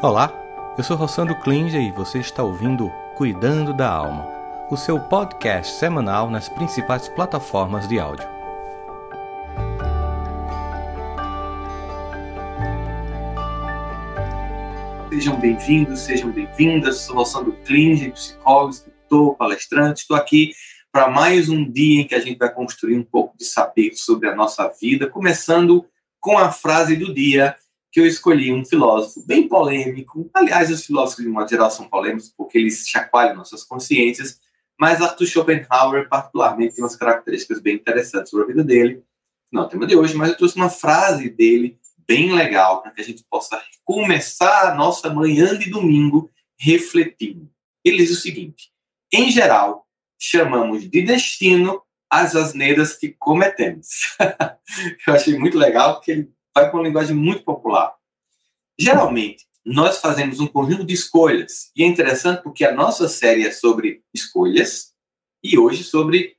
Olá, eu sou Rossandro Klinger e você está ouvindo Cuidando da Alma, o seu podcast semanal nas principais plataformas de áudio. Sejam bem-vindos, sejam bem-vindas. Sou Rossandro Klinger, psicólogo, escritor, palestrante. Estou aqui para mais um dia em que a gente vai construir um pouco de saber sobre a nossa vida, começando com a frase do dia que eu escolhi um filósofo bem polêmico. Aliás, os filósofos, de modo geral, são polêmicos porque eles chacoalham nossas consciências, mas Arthur Schopenhauer, particularmente, tem umas características bem interessantes sobre a vida dele. Não é o tema de hoje, mas eu trouxe uma frase dele bem legal para que a gente possa começar a nossa manhã de domingo refletindo. Ele diz o seguinte: em geral, chamamos de destino as asneiras que cometemos. eu achei muito legal porque ele vai com uma linguagem muito popular. Geralmente, nós fazemos um conjunto de escolhas. E é interessante porque a nossa série é sobre escolhas e hoje sobre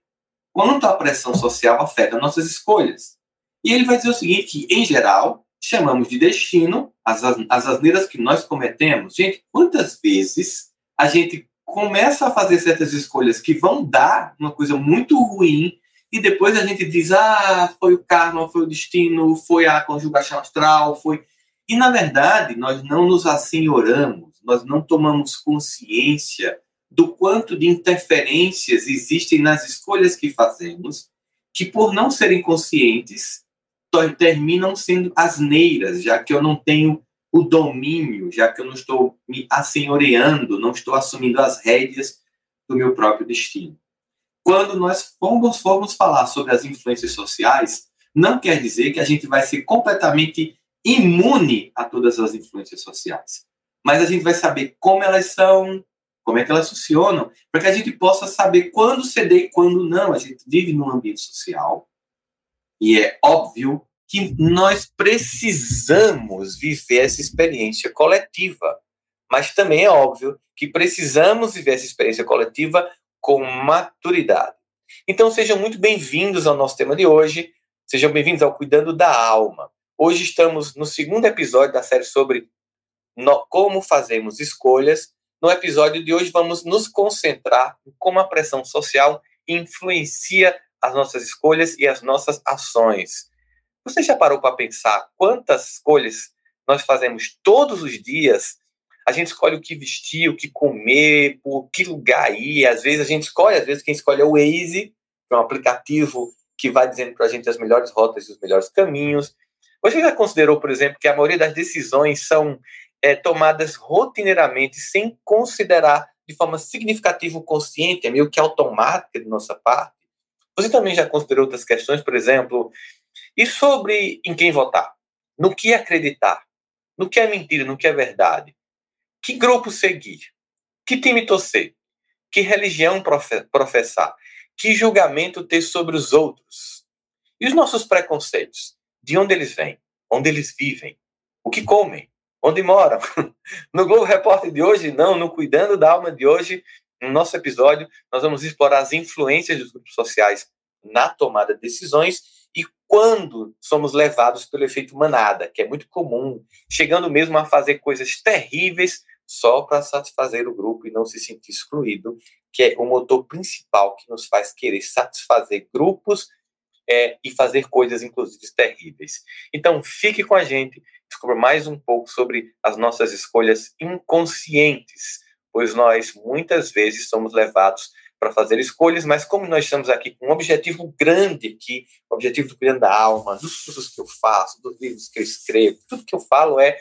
quanto a pressão social afeta nossas escolhas. E ele vai dizer o seguinte, que, em geral, chamamos de destino as, as asneiras que nós cometemos. Gente, quantas vezes a gente começa a fazer certas escolhas que vão dar uma coisa muito ruim e depois a gente diz, ah, foi o karma, foi o destino, foi a conjugação astral, foi. E na verdade, nós não nos assenhoramos, nós não tomamos consciência do quanto de interferências existem nas escolhas que fazemos, que por não serem conscientes, terminam sendo asneiras, já que eu não tenho o domínio, já que eu não estou me assenhoreando, não estou assumindo as rédeas do meu próprio destino. Quando nós formos, formos falar sobre as influências sociais, não quer dizer que a gente vai ser completamente imune a todas as influências sociais. Mas a gente vai saber como elas são, como é que elas funcionam, para que a gente possa saber quando ceder e quando não. A gente vive num ambiente social e é óbvio que nós precisamos viver essa experiência coletiva. Mas também é óbvio que precisamos viver essa experiência coletiva com maturidade. Então sejam muito bem-vindos ao nosso tema de hoje. Sejam bem-vindos ao Cuidando da Alma. Hoje estamos no segundo episódio da série sobre como fazemos escolhas. No episódio de hoje vamos nos concentrar em como a pressão social influencia as nossas escolhas e as nossas ações. Você já parou para pensar quantas escolhas nós fazemos todos os dias a gente escolhe o que vestir, o que comer, por que lugar ir. Às vezes a gente escolhe, às vezes quem escolhe é o Waze, que é um aplicativo que vai dizendo para a gente as melhores rotas e os melhores caminhos. Você já considerou, por exemplo, que a maioria das decisões são é, tomadas rotineiramente sem considerar de forma significativa o consciente, é meio que automática de nossa parte? Você também já considerou outras questões, por exemplo, e sobre em quem votar? No que acreditar? No que é mentira, no que é verdade? Que grupo seguir? Que time torcer? Que religião professar? Que julgamento ter sobre os outros? E os nossos preconceitos? De onde eles vêm? Onde eles vivem? O que comem? Onde moram? No Globo Repórter de hoje, não, no Cuidando da Alma de hoje, no nosso episódio, nós vamos explorar as influências dos grupos sociais na tomada de decisões e quando somos levados pelo efeito manada, que é muito comum, chegando mesmo a fazer coisas terríveis só para satisfazer o grupo e não se sentir excluído, que é o motor principal que nos faz querer satisfazer grupos é, e fazer coisas, inclusive, terríveis. Então, fique com a gente, descubra mais um pouco sobre as nossas escolhas inconscientes, pois nós, muitas vezes, somos levados para fazer escolhas, mas como nós estamos aqui com um objetivo grande aqui, o objetivo do Cuidando da Alma, dos cursos que eu faço, dos livros que eu escrevo, tudo que eu falo é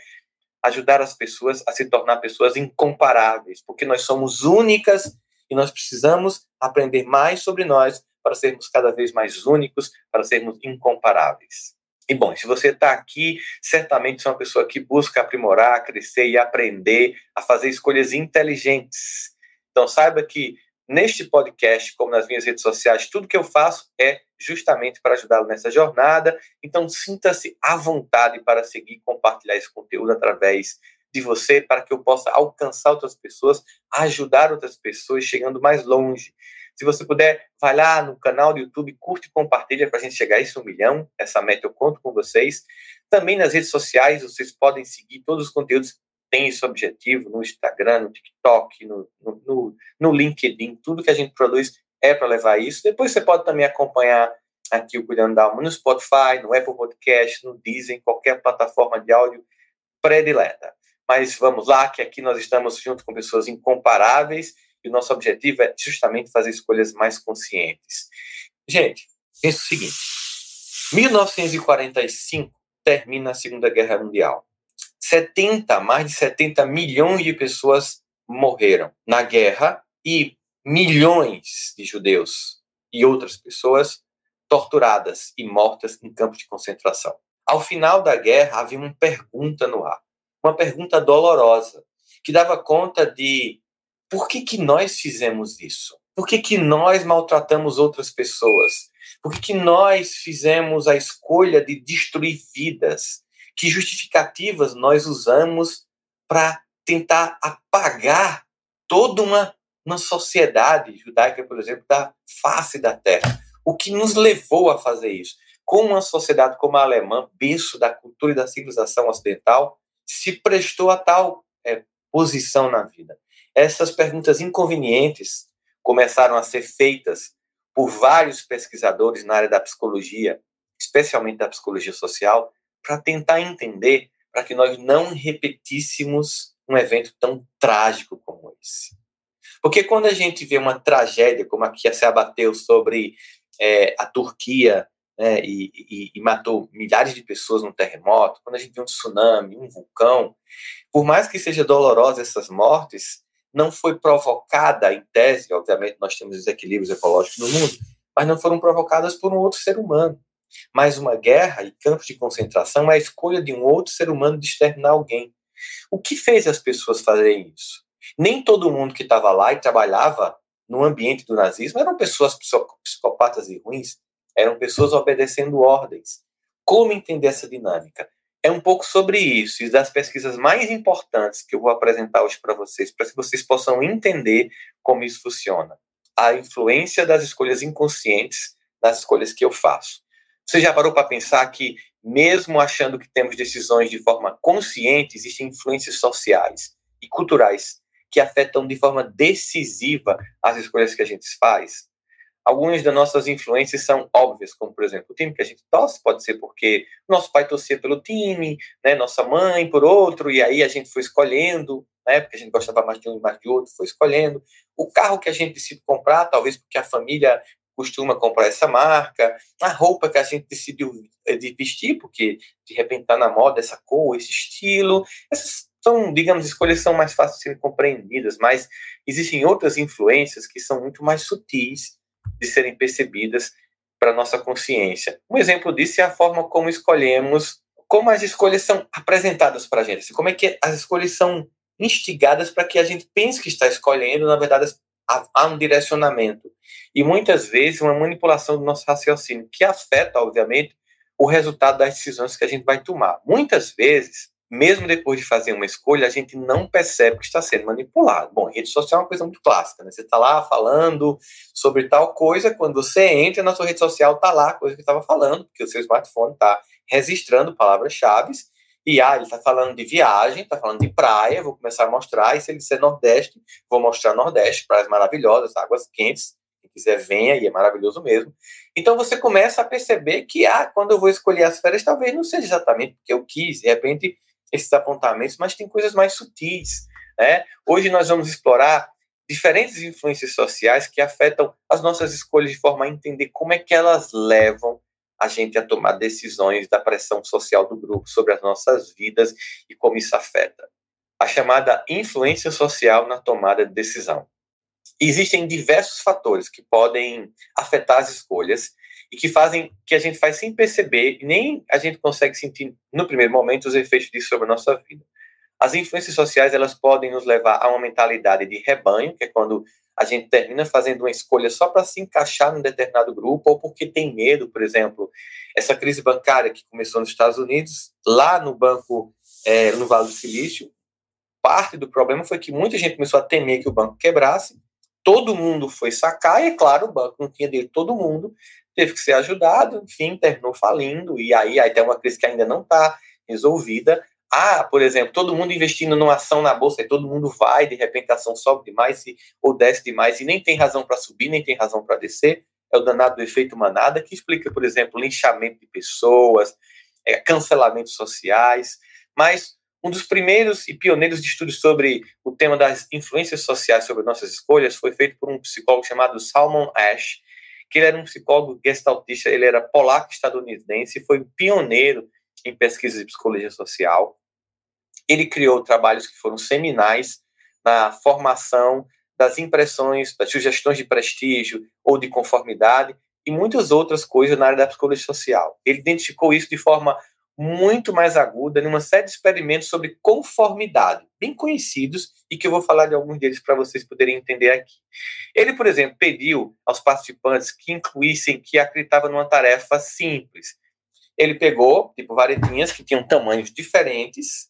ajudar as pessoas a se tornar pessoas incomparáveis, porque nós somos únicas e nós precisamos aprender mais sobre nós para sermos cada vez mais únicos, para sermos incomparáveis. E bom, se você está aqui, certamente é uma pessoa que busca aprimorar, crescer e aprender a fazer escolhas inteligentes. Então saiba que neste podcast, como nas minhas redes sociais, tudo que eu faço é justamente para ajudá-lo nessa jornada. Então, sinta-se à vontade para seguir e compartilhar esse conteúdo através de você, para que eu possa alcançar outras pessoas, ajudar outras pessoas, chegando mais longe. Se você puder, vai lá no canal do YouTube, curte e compartilha para a gente chegar a esse um milhão. Essa meta eu conto com vocês. Também nas redes sociais, vocês podem seguir todos os conteúdos tem esse objetivo no Instagram, no TikTok, no, no, no LinkedIn, tudo que a gente produz é para levar isso. Depois você pode também acompanhar aqui o Cuidando da Alma no Spotify, no Apple Podcast, no Deezer, em qualquer plataforma de áudio predileta. Mas vamos lá, que aqui nós estamos junto com pessoas incomparáveis e o nosso objetivo é justamente fazer escolhas mais conscientes. Gente, pensa o seguinte: 1945 termina a Segunda Guerra Mundial. 70, mais de 70 milhões de pessoas morreram na guerra e milhões de judeus e outras pessoas torturadas e mortas em campos de concentração. Ao final da guerra, havia uma pergunta no ar, uma pergunta dolorosa, que dava conta de por que, que nós fizemos isso? Por que, que nós maltratamos outras pessoas? Por que, que nós fizemos a escolha de destruir vidas? Que justificativas nós usamos para tentar apagar toda uma, uma sociedade judaica, por exemplo, da face da terra? O que nos levou a fazer isso? Como uma sociedade como a alemã, berço da cultura e da civilização ocidental, se prestou a tal é, posição na vida? Essas perguntas inconvenientes começaram a ser feitas por vários pesquisadores na área da psicologia, especialmente da psicologia social, para tentar entender, para que nós não repetíssemos um evento tão trágico como esse. Porque quando a gente vê uma tragédia como a que se abateu sobre é, a Turquia né, e, e, e, matou milhares de pessoas num terremoto, quando a gente vê um tsunami, um vulcão, por mais que seja dolorosa essas mortes, não foi provocada, em tese, obviamente nós temos desequilíbrios ecológicos no mundo, mas não foram provocadas por um outro ser humano. Mas uma guerra e campos de concentração é a escolha de um outro ser humano de exterminar alguém. O que fez as pessoas fazerem isso? Nem todo mundo que estava lá e trabalhava no ambiente do nazismo eram pessoas psicopatas e ruins, eram pessoas obedecendo ordens. Como entender essa dinâmica? É um pouco sobre isso e das pesquisas mais importantes que eu vou apresentar hoje para vocês, para que vocês possam entender como isso funciona. A influência das escolhas inconscientes nas escolhas que eu faço. Você já parou para pensar que, mesmo achando que temos decisões de forma consciente, existem influências sociais e culturais que afetam de forma decisiva as escolhas que a gente faz. Algumas das nossas influências são óbvias, como, por exemplo, o time que a gente torce, pode ser porque nosso pai torcia pelo time, né, nossa mãe por outro, e aí a gente foi escolhendo, né, porque a gente gostava mais de um e mais de outro, foi escolhendo. O carro que a gente decide comprar, talvez porque a família costuma comprar essa marca, a roupa que a gente decidiu eh, de vestir, porque de repente está na moda essa cor, esse estilo. Essas são, digamos, escolhas são mais fáceis de serem compreendidas, mas existem outras influências que são muito mais sutis de serem percebidas para nossa consciência. Um exemplo disso é a forma como escolhemos, como as escolhas são apresentadas para a gente, como é que as escolhas são instigadas para que a gente pense que está escolhendo, na verdade há um direcionamento e muitas vezes uma manipulação do nosso raciocínio que afeta, obviamente, o resultado das decisões que a gente vai tomar. Muitas vezes mesmo depois de fazer uma escolha, a gente não percebe que está sendo manipulado. Bom, rede social é uma coisa muito clássica, né? Você está lá falando sobre tal coisa, quando você entra na sua rede social, está lá a coisa que estava falando, porque o seu smartphone está registrando palavras-chave, e ah, ele está falando de viagem, está falando de praia, vou começar a mostrar, e se ele disser Nordeste, vou mostrar Nordeste, praias maravilhosas, águas quentes, quem quiser venha, e é maravilhoso mesmo. Então você começa a perceber que, ah, quando eu vou escolher as férias, talvez não seja exatamente porque eu quis, de repente esses apontamentos, mas tem coisas mais sutis. Né? Hoje nós vamos explorar diferentes influências sociais que afetam as nossas escolhas de forma a entender como é que elas levam a gente a tomar decisões da pressão social do grupo sobre as nossas vidas e como isso afeta. A chamada influência social na tomada de decisão. Existem diversos fatores que podem afetar as escolhas e que fazem que a gente faz sem perceber, nem a gente consegue sentir no primeiro momento os efeitos disso sobre a nossa vida. As influências sociais, elas podem nos levar a uma mentalidade de rebanho, que é quando a gente termina fazendo uma escolha só para se encaixar num determinado grupo ou porque tem medo, por exemplo, essa crise bancária que começou nos Estados Unidos, lá no banco, é, no Vale do Silício, parte do problema foi que muita gente começou a temer que o banco quebrasse, todo mundo foi sacar, e é claro, o banco não tinha dele todo mundo, teve que ser ajudado, enfim, terminou falindo, e aí, aí tem uma crise que ainda não está resolvida. Ah, por exemplo, todo mundo investindo numa ação na bolsa e todo mundo vai, de repente a ação sobe demais e, ou desce demais e nem tem razão para subir, nem tem razão para descer. É o danado do efeito manada, que explica, por exemplo, linchamento de pessoas, é, cancelamentos sociais. Mas um dos primeiros e pioneiros de estudos sobre o tema das influências sociais sobre nossas escolhas foi feito por um psicólogo chamado Salmon Ash, que ele era um psicólogo gestaltista, ele era polaco-estadunidense, foi pioneiro em pesquisas de psicologia social. Ele criou trabalhos que foram seminais na formação das impressões, das sugestões de prestígio ou de conformidade e muitas outras coisas na área da psicologia social. Ele identificou isso de forma muito mais aguda numa série de experimentos sobre conformidade, bem conhecidos e que eu vou falar de alguns deles para vocês poderem entender aqui. Ele, por exemplo, pediu aos participantes que incluíssem que acreditavam numa tarefa simples. Ele pegou, tipo, varetinhas que tinham tamanhos diferentes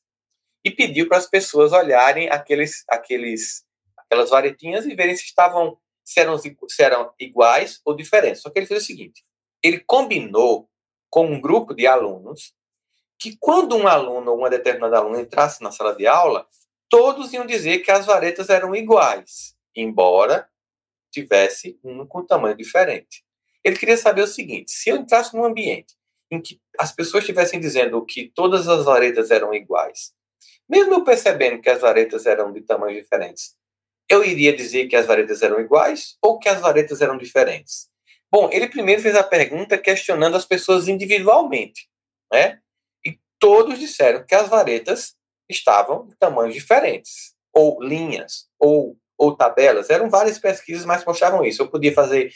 e pediu para as pessoas olharem aqueles, aqueles, aquelas varetinhas e verem se estavam se eram, se eram iguais ou diferentes. Só que ele fez o seguinte: ele combinou com um grupo de alunos que quando um aluno ou uma determinada aluna entrasse na sala de aula, todos iam dizer que as varetas eram iguais, embora tivesse um com tamanho diferente. Ele queria saber o seguinte: se eu entrasse num ambiente em que as pessoas estivessem dizendo que todas as varetas eram iguais, mesmo eu percebendo que as varetas eram de tamanhos diferentes, eu iria dizer que as varetas eram iguais ou que as varetas eram diferentes? Bom, ele primeiro fez a pergunta questionando as pessoas individualmente, né? todos disseram que as varetas estavam de tamanhos diferentes, ou linhas, ou, ou tabelas. Eram várias pesquisas, mas mostravam isso. Eu podia fazer,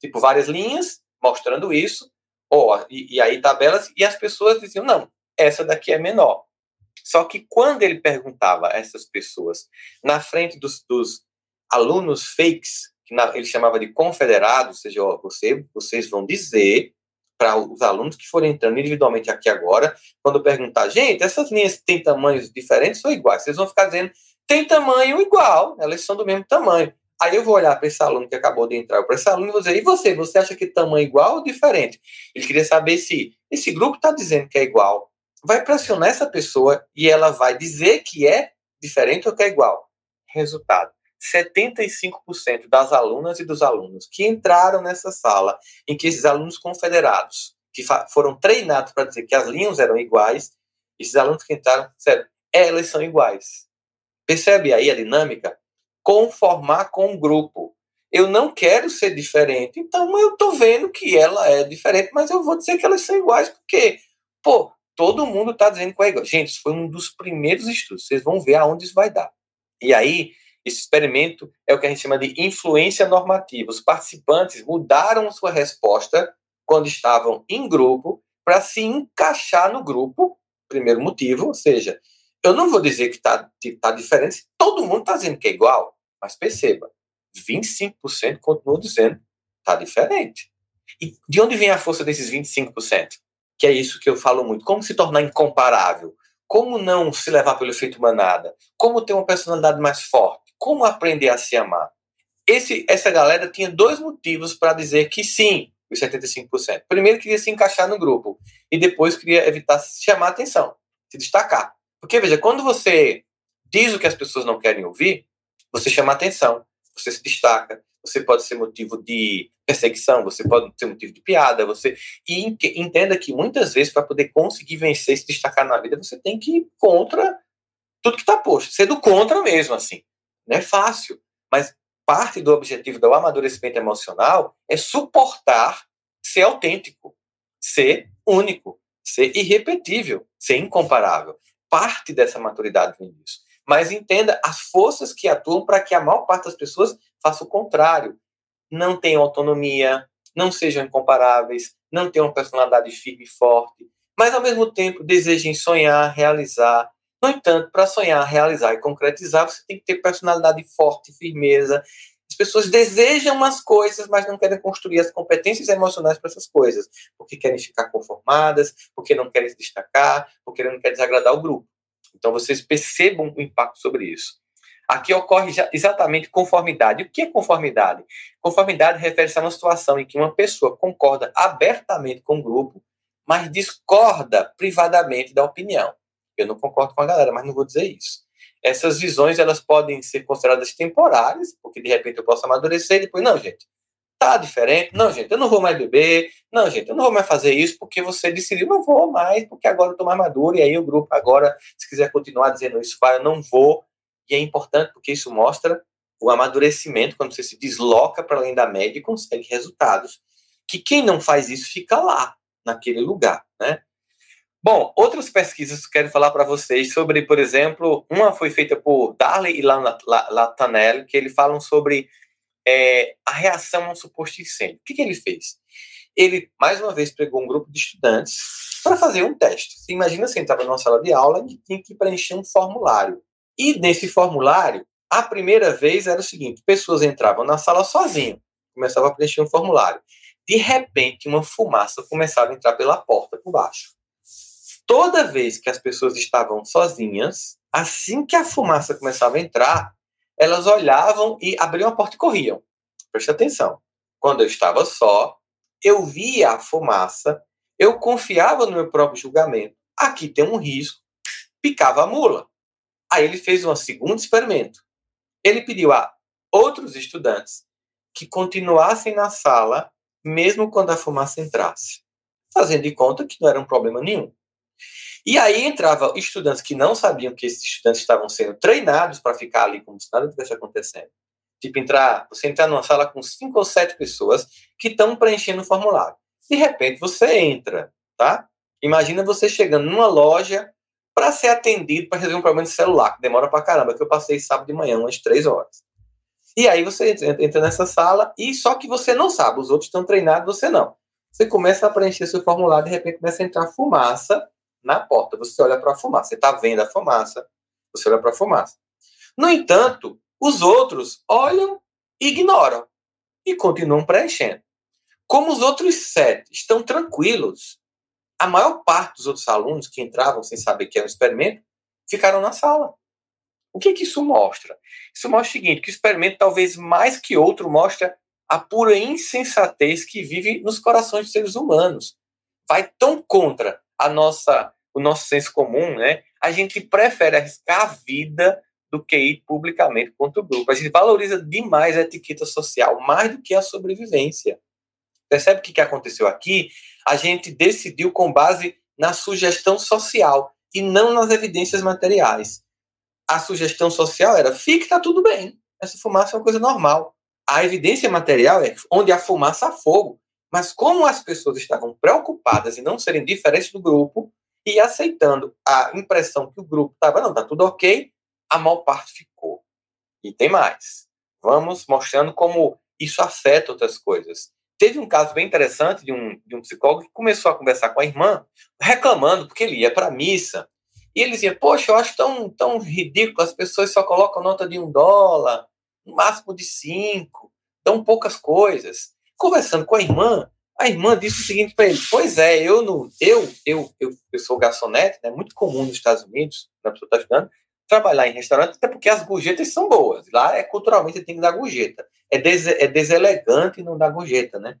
tipo, várias linhas mostrando isso, ou, e, e aí tabelas, e as pessoas diziam, não, essa daqui é menor. Só que quando ele perguntava a essas pessoas, na frente dos, dos alunos fakes, que na, ele chamava de confederados, ou seja, ó, você, vocês vão dizer para os alunos que forem entrando individualmente aqui agora, quando perguntar, gente, essas linhas têm tamanhos diferentes ou iguais? Vocês vão ficar dizendo, tem tamanho igual, elas são do mesmo tamanho. Aí eu vou olhar para esse aluno que acabou de entrar, para esse aluno e vou dizer, e você, você acha que tamanho igual ou diferente? Ele queria saber se esse grupo está dizendo que é igual. Vai pressionar essa pessoa e ela vai dizer que é diferente ou que é igual. Resultado. 75% das alunas e dos alunos que entraram nessa sala, em que esses alunos confederados, que foram treinados para dizer que as linhas eram iguais, esses alunos que entraram, sério, elas são iguais. Percebe aí a dinâmica? Conformar com o grupo. Eu não quero ser diferente, então eu estou vendo que ela é diferente, mas eu vou dizer que elas são iguais, porque, pô, todo mundo está dizendo que é igual. Gente, isso foi um dos primeiros estudos, vocês vão ver aonde isso vai dar. E aí, esse experimento é o que a gente chama de influência normativa. Os participantes mudaram sua resposta quando estavam em grupo para se encaixar no grupo. Primeiro motivo, ou seja, eu não vou dizer que está tá diferente, todo mundo está dizendo que é igual, mas perceba, 25% continuam dizendo está diferente. E de onde vem a força desses 25%? Que é isso que eu falo muito. Como se tornar incomparável? Como não se levar pelo efeito manada? Como ter uma personalidade mais forte? Como aprender a se amar? Esse, essa galera tinha dois motivos para dizer que sim, os 75%. Primeiro, queria se encaixar no grupo. E depois, queria evitar chamar atenção, se destacar. Porque, veja, quando você diz o que as pessoas não querem ouvir, você chama atenção, você se destaca, você pode ser motivo de perseguição, você pode ser motivo de piada, você e entenda que muitas vezes para poder conseguir vencer se destacar na vida, você tem que ir contra tudo que está posto, ser do contra mesmo assim. Não é fácil, mas parte do objetivo do amadurecimento emocional é suportar ser autêntico, ser único, ser irrepetível, ser incomparável. Parte dessa maturidade vem disso. Mas entenda as forças que atuam para que a maior parte das pessoas faça o contrário. Não tenham autonomia, não sejam incomparáveis, não tenham personalidade firme e forte, mas ao mesmo tempo desejem sonhar, realizar, no entanto, para sonhar, realizar e concretizar, você tem que ter personalidade forte, firmeza. As pessoas desejam umas coisas, mas não querem construir as competências emocionais para essas coisas, porque querem ficar conformadas, porque não querem se destacar, porque não querem desagradar o grupo. Então, vocês percebam o impacto sobre isso. Aqui ocorre exatamente conformidade. O que é conformidade? Conformidade refere-se a uma situação em que uma pessoa concorda abertamente com o grupo, mas discorda privadamente da opinião. Eu não concordo com a galera, mas não vou dizer isso. Essas visões, elas podem ser consideradas temporárias, porque de repente eu posso amadurecer e depois, não, gente, tá diferente, não, gente, eu não vou mais beber, não, gente, eu não vou mais fazer isso porque você decidiu, não vou mais, porque agora eu tô mais maduro, e aí o grupo agora, se quiser continuar dizendo isso, vai, eu não vou, e é importante porque isso mostra o amadurecimento, quando você se desloca para além da média e consegue resultados, que quem não faz isso fica lá, naquele lugar, né? Bom, outras pesquisas que quero falar para vocês sobre, por exemplo, uma foi feita por Darley e Latanel, que eles falam sobre é, a reação a um suposto incêndio. O que, que ele fez? Ele, mais uma vez, pegou um grupo de estudantes para fazer um teste. Você imagina você entrava numa sala de aula e tinha que preencher um formulário. E nesse formulário, a primeira vez era o seguinte: pessoas entravam na sala sozinhas, começavam a preencher um formulário. De repente, uma fumaça começava a entrar pela porta por baixo. Toda vez que as pessoas estavam sozinhas, assim que a fumaça começava a entrar, elas olhavam e abriam a porta e corriam. Preste atenção. Quando eu estava só, eu via a fumaça, eu confiava no meu próprio julgamento. Aqui tem um risco, picava a mula. Aí ele fez um segundo experimento. Ele pediu a outros estudantes que continuassem na sala, mesmo quando a fumaça entrasse, fazendo de conta que não era um problema nenhum. E aí entrava estudantes que não sabiam que esses estudantes estavam sendo treinados para ficar ali como se nada estivesse acontecendo. Tipo, entrar, você entrar numa sala com cinco ou sete pessoas que estão preenchendo o formulário. De repente você entra, tá? Imagina você chegando numa loja para ser atendido para resolver um problema de celular, que demora para caramba, que eu passei sábado de manhã, umas três horas. E aí você entra, nessa sala e só que você não sabe, os outros estão treinados, você não. Você começa a preencher seu formulário, de repente começa a entrar fumaça na porta. Você olha para a fumaça. Você está vendo a fumaça, você olha para a fumaça. No entanto, os outros olham ignoram e continuam preenchendo. Como os outros sete estão tranquilos, a maior parte dos outros alunos que entravam sem saber que era um experimento ficaram na sala. O que, que isso mostra? Isso mostra o seguinte: que o experimento, talvez mais que outro, mostra a pura insensatez que vive nos corações dos seres humanos. Vai tão contra a nossa o nosso senso comum, né? A gente prefere arriscar a vida do que ir publicamente contra o grupo. A gente valoriza demais a etiqueta social, mais do que a sobrevivência. Percebe o que aconteceu aqui? A gente decidiu com base na sugestão social e não nas evidências materiais. A sugestão social era: fique, tá tudo bem. Essa fumaça é uma coisa normal. A evidência material é onde a fumaça há fogo. Mas como as pessoas estavam preocupadas em não serem diferentes do grupo, e aceitando a impressão que o grupo estava, não, tá tudo ok, a maior parte ficou. E tem mais. Vamos mostrando como isso afeta outras coisas. Teve um caso bem interessante de um, de um psicólogo que começou a conversar com a irmã, reclamando, porque ele ia para a missa. E ele dizia: Poxa, eu acho tão, tão ridículo, as pessoas só colocam nota de um dólar, no máximo de cinco, dão poucas coisas. Conversando com a irmã, a irmã disse o seguinte para ele: Pois é, eu não, eu, eu, eu, eu sou garçonete, é né, muito comum nos Estados Unidos, a pessoa está estudando, trabalhar em restaurante, até porque as gorjetas são boas. Lá é culturalmente tem que dar gorjeta. É, des, é deselegante não dar gorjeta, né?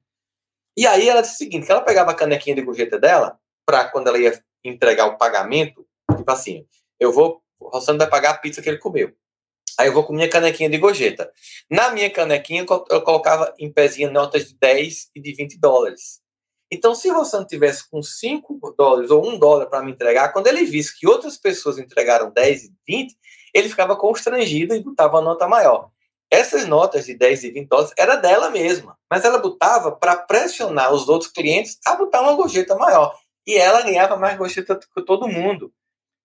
E aí ela disse o seguinte: que ela pegava a canequinha de gorjeta dela, para quando ela ia entregar o pagamento, tipo assim, eu vou, o Rossano vai pagar a pizza que ele comeu. Aí eu vou com minha canequinha de gorjeta. Na minha canequinha, eu colocava em pezinha notas de 10 e de 20 dólares. Então, se não tivesse com 5 dólares ou 1 dólar para me entregar, quando ele visse que outras pessoas entregaram 10 e 20, ele ficava constrangido e botava uma nota maior. Essas notas de 10 e 20 dólares era dela mesma, mas ela botava para pressionar os outros clientes a botar uma gorjeta maior. E ela ganhava mais gorjeta que todo mundo.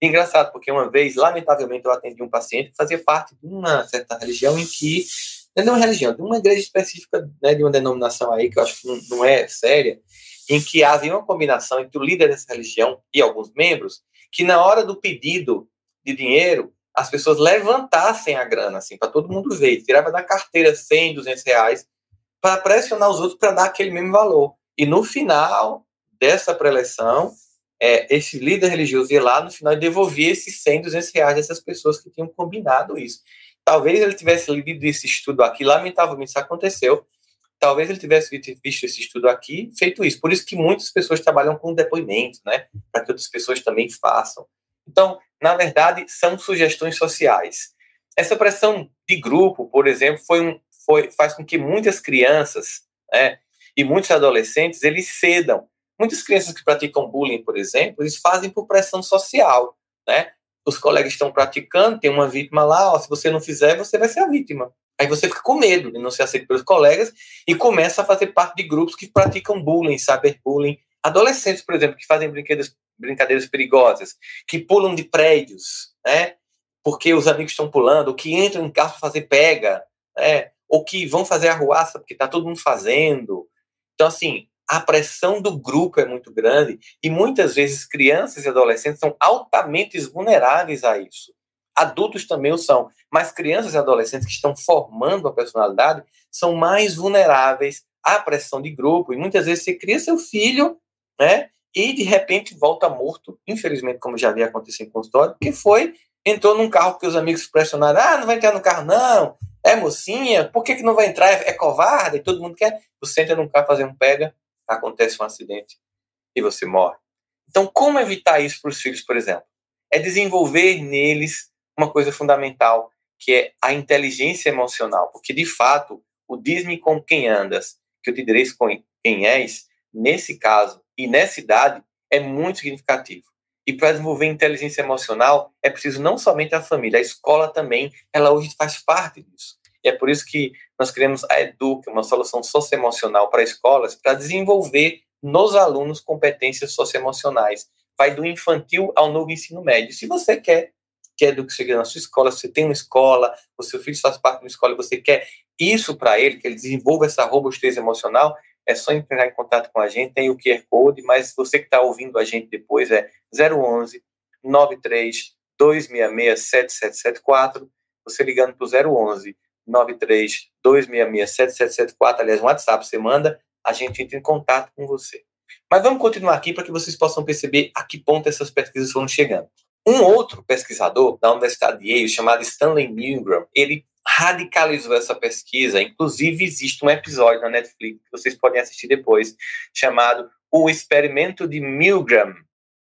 Engraçado, porque uma vez, lamentavelmente, eu atendi um paciente que fazia parte de uma certa religião em que, não é uma religião, de uma igreja específica, né, de uma denominação aí, que eu acho que não, não é séria, em que havia uma combinação entre o líder dessa religião e alguns membros, que na hora do pedido de dinheiro, as pessoas levantassem a grana, assim, para todo mundo ver, tirava da carteira 100, 200 reais, para pressionar os outros para dar aquele mesmo valor. E no final dessa preleção, é, esse líder religioso ia lá no final e devolvia esses 100, 200 reais dessas pessoas que tinham combinado isso. Talvez ele tivesse lido esse estudo aqui, lamentavelmente isso aconteceu, talvez ele tivesse visto esse estudo aqui, feito isso. Por isso que muitas pessoas trabalham com depoimento, né? Para que outras pessoas também façam. Então, na verdade, são sugestões sociais. Essa pressão de grupo, por exemplo, foi um, foi, faz com que muitas crianças né, e muitos adolescentes eles cedam. Muitas crianças que praticam bullying, por exemplo, eles fazem por pressão social, né? Os colegas estão praticando, tem uma vítima lá, ó, se você não fizer, você vai ser a vítima. Aí você fica com medo de não ser aceito pelos colegas e começa a fazer parte de grupos que praticam bullying, cyberbullying. Adolescentes, por exemplo, que fazem brincadeiras, brincadeiras perigosas, que pulam de prédios, né? Porque os amigos estão pulando, ou que entram em carro para fazer pega, né? Ou que vão fazer arruaça porque está todo mundo fazendo. Então, assim, a pressão do grupo é muito grande e muitas vezes crianças e adolescentes são altamente vulneráveis a isso. Adultos também o são, mas crianças e adolescentes que estão formando a personalidade são mais vulneráveis à pressão de grupo. E muitas vezes você cria seu filho, né? E de repente volta morto, infelizmente, como já havia acontecido em consultório, porque foi, entrou num carro que os amigos pressionaram: ah, não vai entrar no carro, não, é mocinha, por que, que não vai entrar? É, é covarde, e todo mundo quer. Você entra num carro fazer um pega, acontece um acidente e você morre. Então, como evitar isso para os filhos, por exemplo? É desenvolver neles uma coisa fundamental, que é a inteligência emocional, porque de fato, o diz-me com quem andas, que eu te direis com quem és, nesse caso e nessa idade, é muito significativo. E para desenvolver inteligência emocional, é preciso não somente a família, a escola também, ela hoje faz parte disso. E é por isso que nós criamos a Educa, uma solução socioemocional para escolas, para desenvolver nos alunos competências socioemocionais. Vai do infantil ao novo ensino médio. Se você quer que a Educa chegue na sua escola, se você tem uma escola, o seu filho faz parte de uma escola e você quer isso para ele, que ele desenvolva essa robustez emocional, é só entrar em contato com a gente, tem o QR Code, mas você que está ouvindo a gente depois é 011 93 266 7774, você ligando para o 011 93 266 7774, aliás, um WhatsApp você manda, a gente entra em contato com você. Mas vamos continuar aqui para que vocês possam perceber a que ponto essas pesquisas foram chegando. Um outro pesquisador da Universidade de Yale, chamado Stanley Milgram, ele radicalizou essa pesquisa. Inclusive, existe um episódio na Netflix que vocês podem assistir depois, chamado O Experimento de Milgram.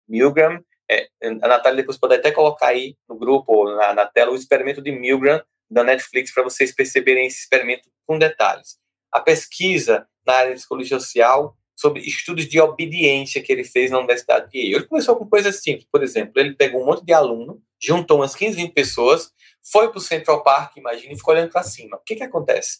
Milgram, é, a Natália depois pode até colocar aí no grupo ou na, na tela o Experimento de Milgram da Netflix para vocês perceberem esse experimento com detalhes. A pesquisa na área de psicologia social sobre estudos de obediência que ele fez na Universidade de Yale. Ele começou com coisas simples, por exemplo, ele pegou um monte de aluno, juntou umas 15, 20 pessoas, foi para o Central Park, imagina, e ficou olhando para cima. O que, que acontece?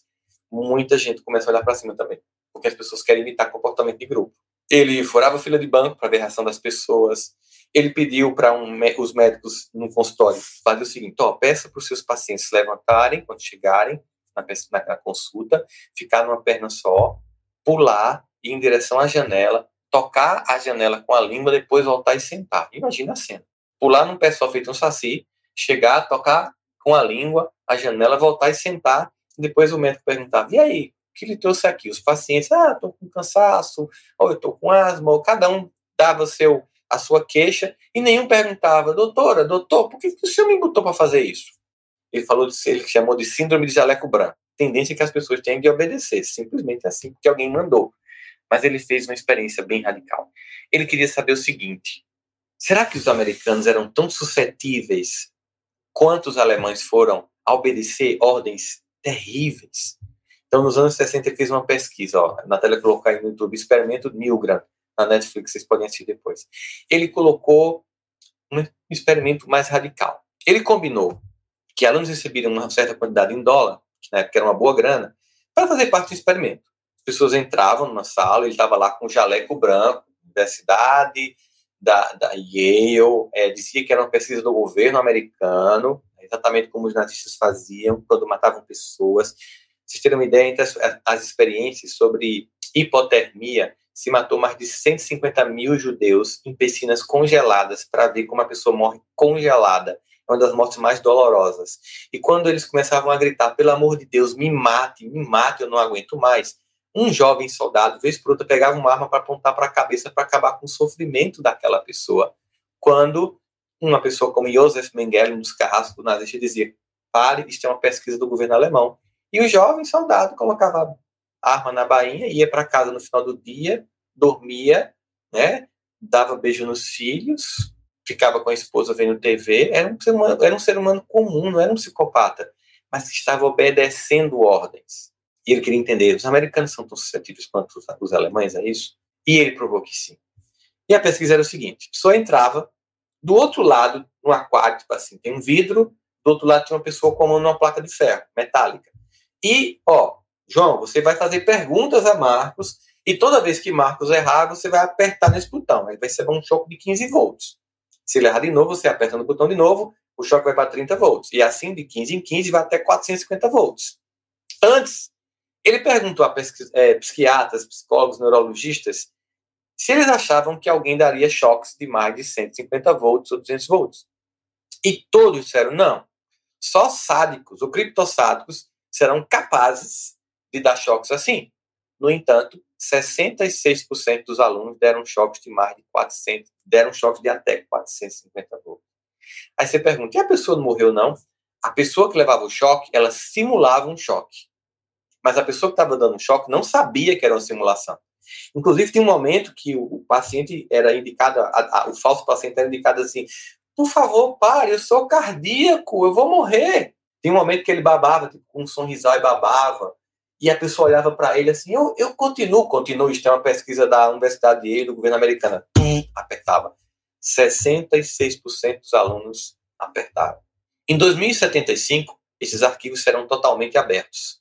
Muita gente começa a olhar para cima também, porque as pessoas querem imitar comportamento de grupo. Ele furava fila de banco para ver a reação das pessoas. Ele pediu para um, os médicos no consultório fazer o seguinte: ó, peça para os seus pacientes levantarem quando chegarem na, na consulta, ficar numa perna só, pular ir em direção à janela, tocar a janela com a língua, depois voltar e sentar. Imagina a cena. Pular num pé só feito um saci, chegar, tocar com a língua a janela, voltar e sentar. Depois o médico perguntava: e aí, o que lhe trouxe aqui? Os pacientes, ah, estou com cansaço, ou eu estou com asma, ou cada um dava seu, a sua queixa, e nenhum perguntava: doutora, doutor, por que, que o senhor me botou para fazer isso? Ele falou de ele chamou de síndrome de jaleco branco. Tendência que as pessoas têm de obedecer, simplesmente assim, porque alguém mandou mas ele fez uma experiência bem radical. Ele queria saber o seguinte: será que os americanos eram tão suscetíveis quanto os alemães foram a obedecer ordens terríveis? Então, nos anos 60, ele fez uma pesquisa, ó, na tela colocar aí no YouTube, Experimento Milgram, na Netflix, vocês podem assistir depois. Ele colocou um experimento mais radical. Ele combinou que alunos receberiam uma certa quantidade em dólar, que na época era uma boa grana, para fazer parte do experimento pessoas entravam numa sala, ele estava lá com o jaleco branco da cidade, da, da Yale, é, dizia que era uma pesquisa do governo americano, exatamente como os nazistas faziam quando matavam pessoas. Vocês terem uma ideia, entre as, as experiências sobre hipotermia, se matou mais de 150 mil judeus em piscinas congeladas para ver como a pessoa morre congelada. É uma das mortes mais dolorosas. E quando eles começavam a gritar, pelo amor de Deus, me mate, me mate, eu não aguento mais, um jovem soldado, vez por outra, pegava uma arma para apontar para a cabeça para acabar com o sofrimento daquela pessoa. Quando uma pessoa como Josef Mengele, um dos carrascos nazistas, dizia: pare, isto é uma pesquisa do governo alemão. E o jovem soldado colocava a arma na bainha, ia para casa no final do dia, dormia, né, dava beijo nos filhos, ficava com a esposa vendo TV, era um ser humano, era um ser humano comum, não era um psicopata, mas que estava obedecendo ordens. E ele queria entender, os americanos são tão suscetíveis quanto os, os alemães, é isso? E ele provou que sim. E a pesquisa era o seguinte, a pessoa entrava, do outro lado, no aquário, tipo assim, tem um vidro, do outro lado tinha uma pessoa com a mão numa placa de ferro, metálica. E, ó, João, você vai fazer perguntas a Marcos, e toda vez que Marcos errar, você vai apertar nesse botão. Ele vai receber um choque de 15 volts. Se ele errar de novo, você aperta no botão de novo, o choque vai para 30 volts. E assim, de 15 em 15, vai até 450 volts. Antes, ele perguntou a é, psiquiatras, psicólogos, neurologistas, se eles achavam que alguém daria choques de mais de 150 volts ou 200 volts. E todos disseram não. Só sádicos ou criptossádicos serão capazes de dar choques assim. No entanto, 66% dos alunos deram choques de mais de 400, deram choques de até 450 volts. Aí você pergunta, e a pessoa não morreu não? A pessoa que levava o choque, ela simulava um choque. Mas a pessoa que estava dando um choque não sabia que era uma simulação. Inclusive, tem um momento que o paciente era indicado, a, a, o falso paciente era indicado assim: por favor, pare, eu sou cardíaco, eu vou morrer. Tem um momento que ele babava, tipo, com um sorrisal e babava. E a pessoa olhava para ele assim: eu, eu continuo, continuo. Isso é uma pesquisa da Universidade de Yale, do governo americano. Tum, apertava. 66% dos alunos apertaram. Em 2075, esses arquivos serão totalmente abertos,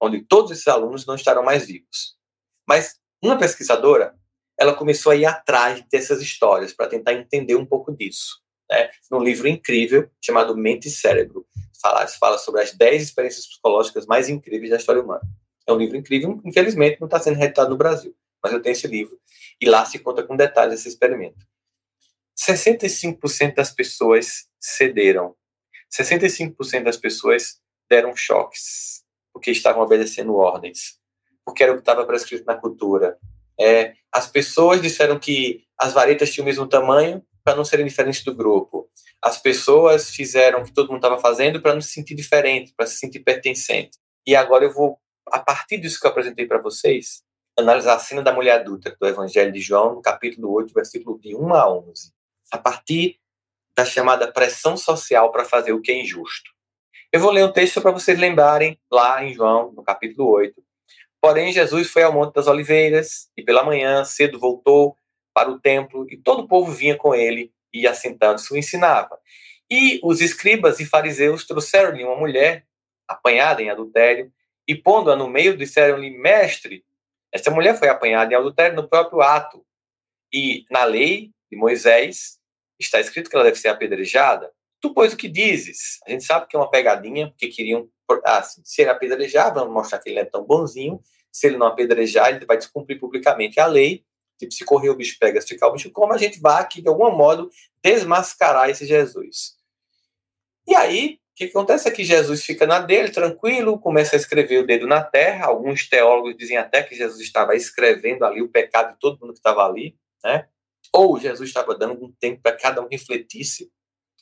onde todos esses alunos não estarão mais vivos. Mas uma pesquisadora, ela começou a ir atrás dessas histórias para tentar entender um pouco disso. Né? Num livro incrível chamado Mente e Cérebro, fala, fala sobre as 10 experiências psicológicas mais incríveis da história humana. É um livro incrível, infelizmente não está sendo reeditado no Brasil, mas eu tenho esse livro e lá se conta com detalhes desse experimento. 65% das pessoas cederam. 65% das pessoas deram choques porque estavam obedecendo ordens porque era o que estava prescrito na cultura. É, as pessoas disseram que as varetas tinham o mesmo tamanho para não serem diferentes do grupo. As pessoas fizeram o que todo mundo estava fazendo para não se sentir diferente, para se sentir pertencente. E agora eu vou, a partir disso que eu apresentei para vocês, analisar a cena da mulher adulta do Evangelho de João, no capítulo 8, versículo de 1 a 11. A partir da chamada pressão social para fazer o que é injusto. Eu vou ler um texto para vocês lembrarem lá em João, no capítulo 8, Porém, Jesus foi ao Monte das Oliveiras e pela manhã cedo voltou para o templo e todo o povo vinha com ele e, assentando-se, o ensinava. E os escribas e fariseus trouxeram-lhe uma mulher apanhada em adultério e, pondo-a no meio, disseram-lhe: Mestre, essa mulher foi apanhada em adultério no próprio ato. E na lei de Moisés está escrito que ela deve ser apedrejada. Tu, pois, o que dizes? A gente sabe que é uma pegadinha, porque queriam assim, se ele apedrejar, vamos mostrar que ele é tão bonzinho. Se ele não apedrejar, ele vai descumprir publicamente a lei. Tipo, se correr o bicho pega, se ficar o bicho como, a gente vai aqui, de algum modo, desmascarar esse Jesus. E aí, o que acontece é que Jesus fica na dele, tranquilo, começa a escrever o dedo na terra. Alguns teólogos dizem até que Jesus estava escrevendo ali o pecado de todo mundo que estava ali, né? Ou Jesus estava dando um tempo para cada um refletisse,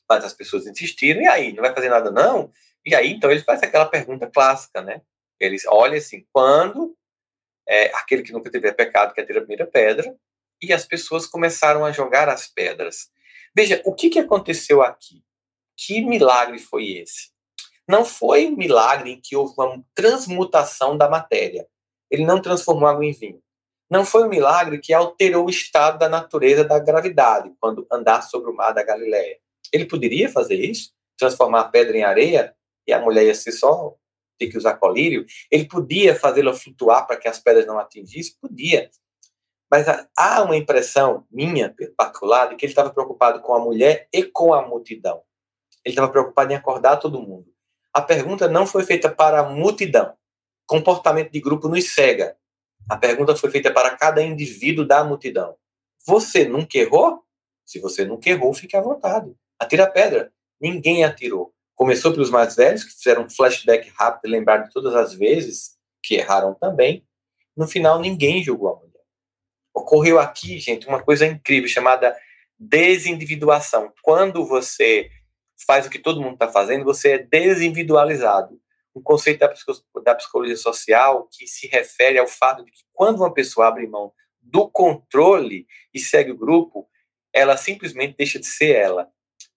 mas as pessoas insistiram, e aí, não vai fazer nada não? E aí, então, ele faz aquela pergunta clássica, né? Ele olha assim, quando é, aquele que nunca teve pecado quer ter a primeira pedra, e as pessoas começaram a jogar as pedras. Veja, o que, que aconteceu aqui? Que milagre foi esse? Não foi um milagre em que houve uma transmutação da matéria. Ele não transformou água em vinho. Não foi um milagre que alterou o estado da natureza da gravidade, quando andar sobre o mar da Galileia. Ele poderia fazer isso? Transformar a pedra em areia? e a mulher ia ser só ter que usar colírio, ele podia fazê-la flutuar para que as pedras não atingissem? Podia. Mas há uma impressão minha, particular, de que ele estava preocupado com a mulher e com a multidão. Ele estava preocupado em acordar todo mundo. A pergunta não foi feita para a multidão. Comportamento de grupo nos cega. A pergunta foi feita para cada indivíduo da multidão. Você nunca errou? Se você nunca errou, fique à vontade. Atira a pedra. Ninguém atirou. Começou pelos mais velhos, que fizeram um flashback rápido e lembraram de todas as vezes que erraram também. No final, ninguém julgou a mulher. Ocorreu aqui, gente, uma coisa incrível chamada desindividuação. Quando você faz o que todo mundo está fazendo, você é desindividualizado. Um conceito da psicologia social que se refere ao fato de que quando uma pessoa abre mão do controle e segue o grupo, ela simplesmente deixa de ser ela.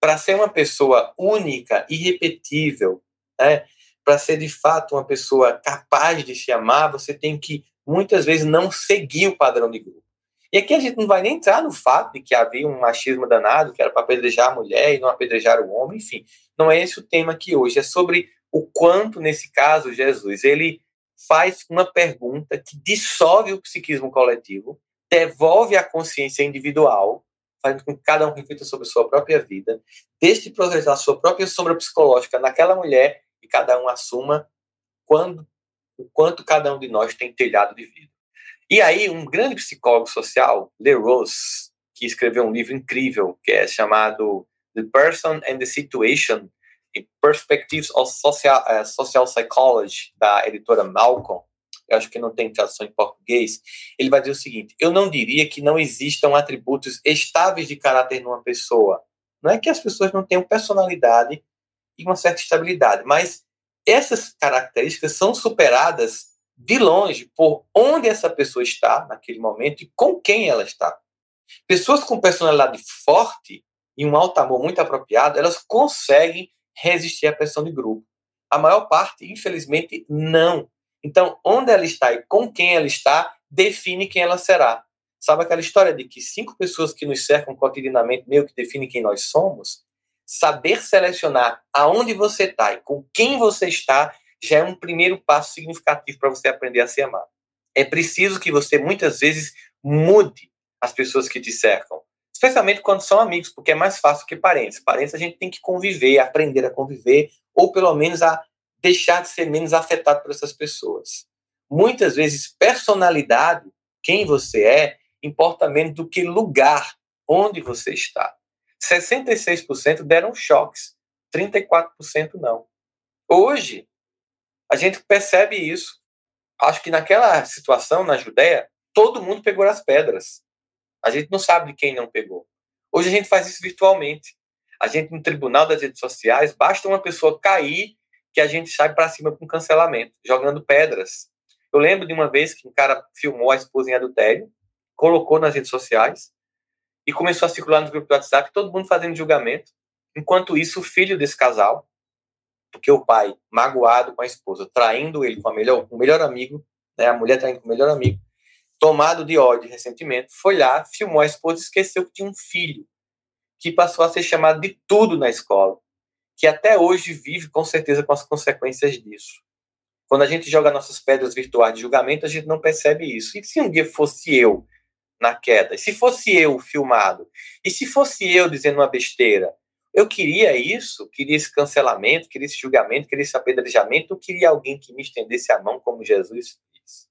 Para ser uma pessoa única, irrepetível, né? para ser de fato uma pessoa capaz de se amar, você tem que muitas vezes não seguir o padrão de grupo. E aqui a gente não vai nem entrar no fato de que havia um machismo danado, que era para apedrejar a mulher e não apedrejar o homem, enfim. Não é esse o tema aqui hoje, é sobre o quanto, nesse caso, Jesus, ele faz uma pergunta que dissolve o psiquismo coletivo, devolve a consciência individual, fazendo com que cada um reflita sobre sua própria vida, deixe de projetar sua própria sombra psicológica naquela mulher e cada um assuma quando, o quanto cada um de nós tem telhado de vida. E aí, um grande psicólogo social, Le Rose, que escreveu um livro incrível, que é chamado The Person and the Situation, Perspectives of Social, uh, Social Psychology, da editora Malcolm, eu acho que não tem tradução em português, ele vai dizer o seguinte: eu não diria que não existam atributos estáveis de caráter numa pessoa. Não é que as pessoas não tenham personalidade e uma certa estabilidade, mas essas características são superadas de longe por onde essa pessoa está naquele momento e com quem ela está. Pessoas com personalidade forte e um alto amor muito apropriado, elas conseguem resistir à pressão de grupo. A maior parte, infelizmente, não. Então, onde ela está e com quem ela está, define quem ela será. Sabe aquela história de que cinco pessoas que nos cercam cotidianamente meio que definem quem nós somos? Saber selecionar aonde você está e com quem você está já é um primeiro passo significativo para você aprender a se amar. É preciso que você muitas vezes mude as pessoas que te cercam, especialmente quando são amigos, porque é mais fácil que parentes. Parentes a gente tem que conviver, aprender a conviver, ou pelo menos a deixar de ser menos afetado por essas pessoas. Muitas vezes, personalidade, quem você é, importa menos do que lugar onde você está. 66% deram choques, 34% não. Hoje, a gente percebe isso. Acho que naquela situação, na Judéia, todo mundo pegou as pedras. A gente não sabe quem não pegou. Hoje a gente faz isso virtualmente. A gente, no tribunal das redes sociais, basta uma pessoa cair que a gente sai para cima com cancelamento, jogando pedras. Eu lembro de uma vez que um cara filmou a esposa em adultério, colocou nas redes sociais e começou a circular no grupo do WhatsApp, todo mundo fazendo julgamento. Enquanto isso, o filho desse casal porque o pai, magoado com a esposa, traindo ele com, a melhor, com o melhor amigo, né, a mulher traindo com o melhor amigo, tomado de ódio e ressentimento, foi lá, filmou a esposa e esqueceu que tinha um filho, que passou a ser chamado de tudo na escola, que até hoje vive com certeza com as consequências disso. Quando a gente joga nossas pedras virtuais de julgamento, a gente não percebe isso. E se um dia fosse eu na queda? E se fosse eu filmado? E se fosse eu dizendo uma besteira? Eu queria isso, queria esse cancelamento, queria esse julgamento, queria esse apedrejamento, eu queria alguém que me estendesse a mão como Jesus fez.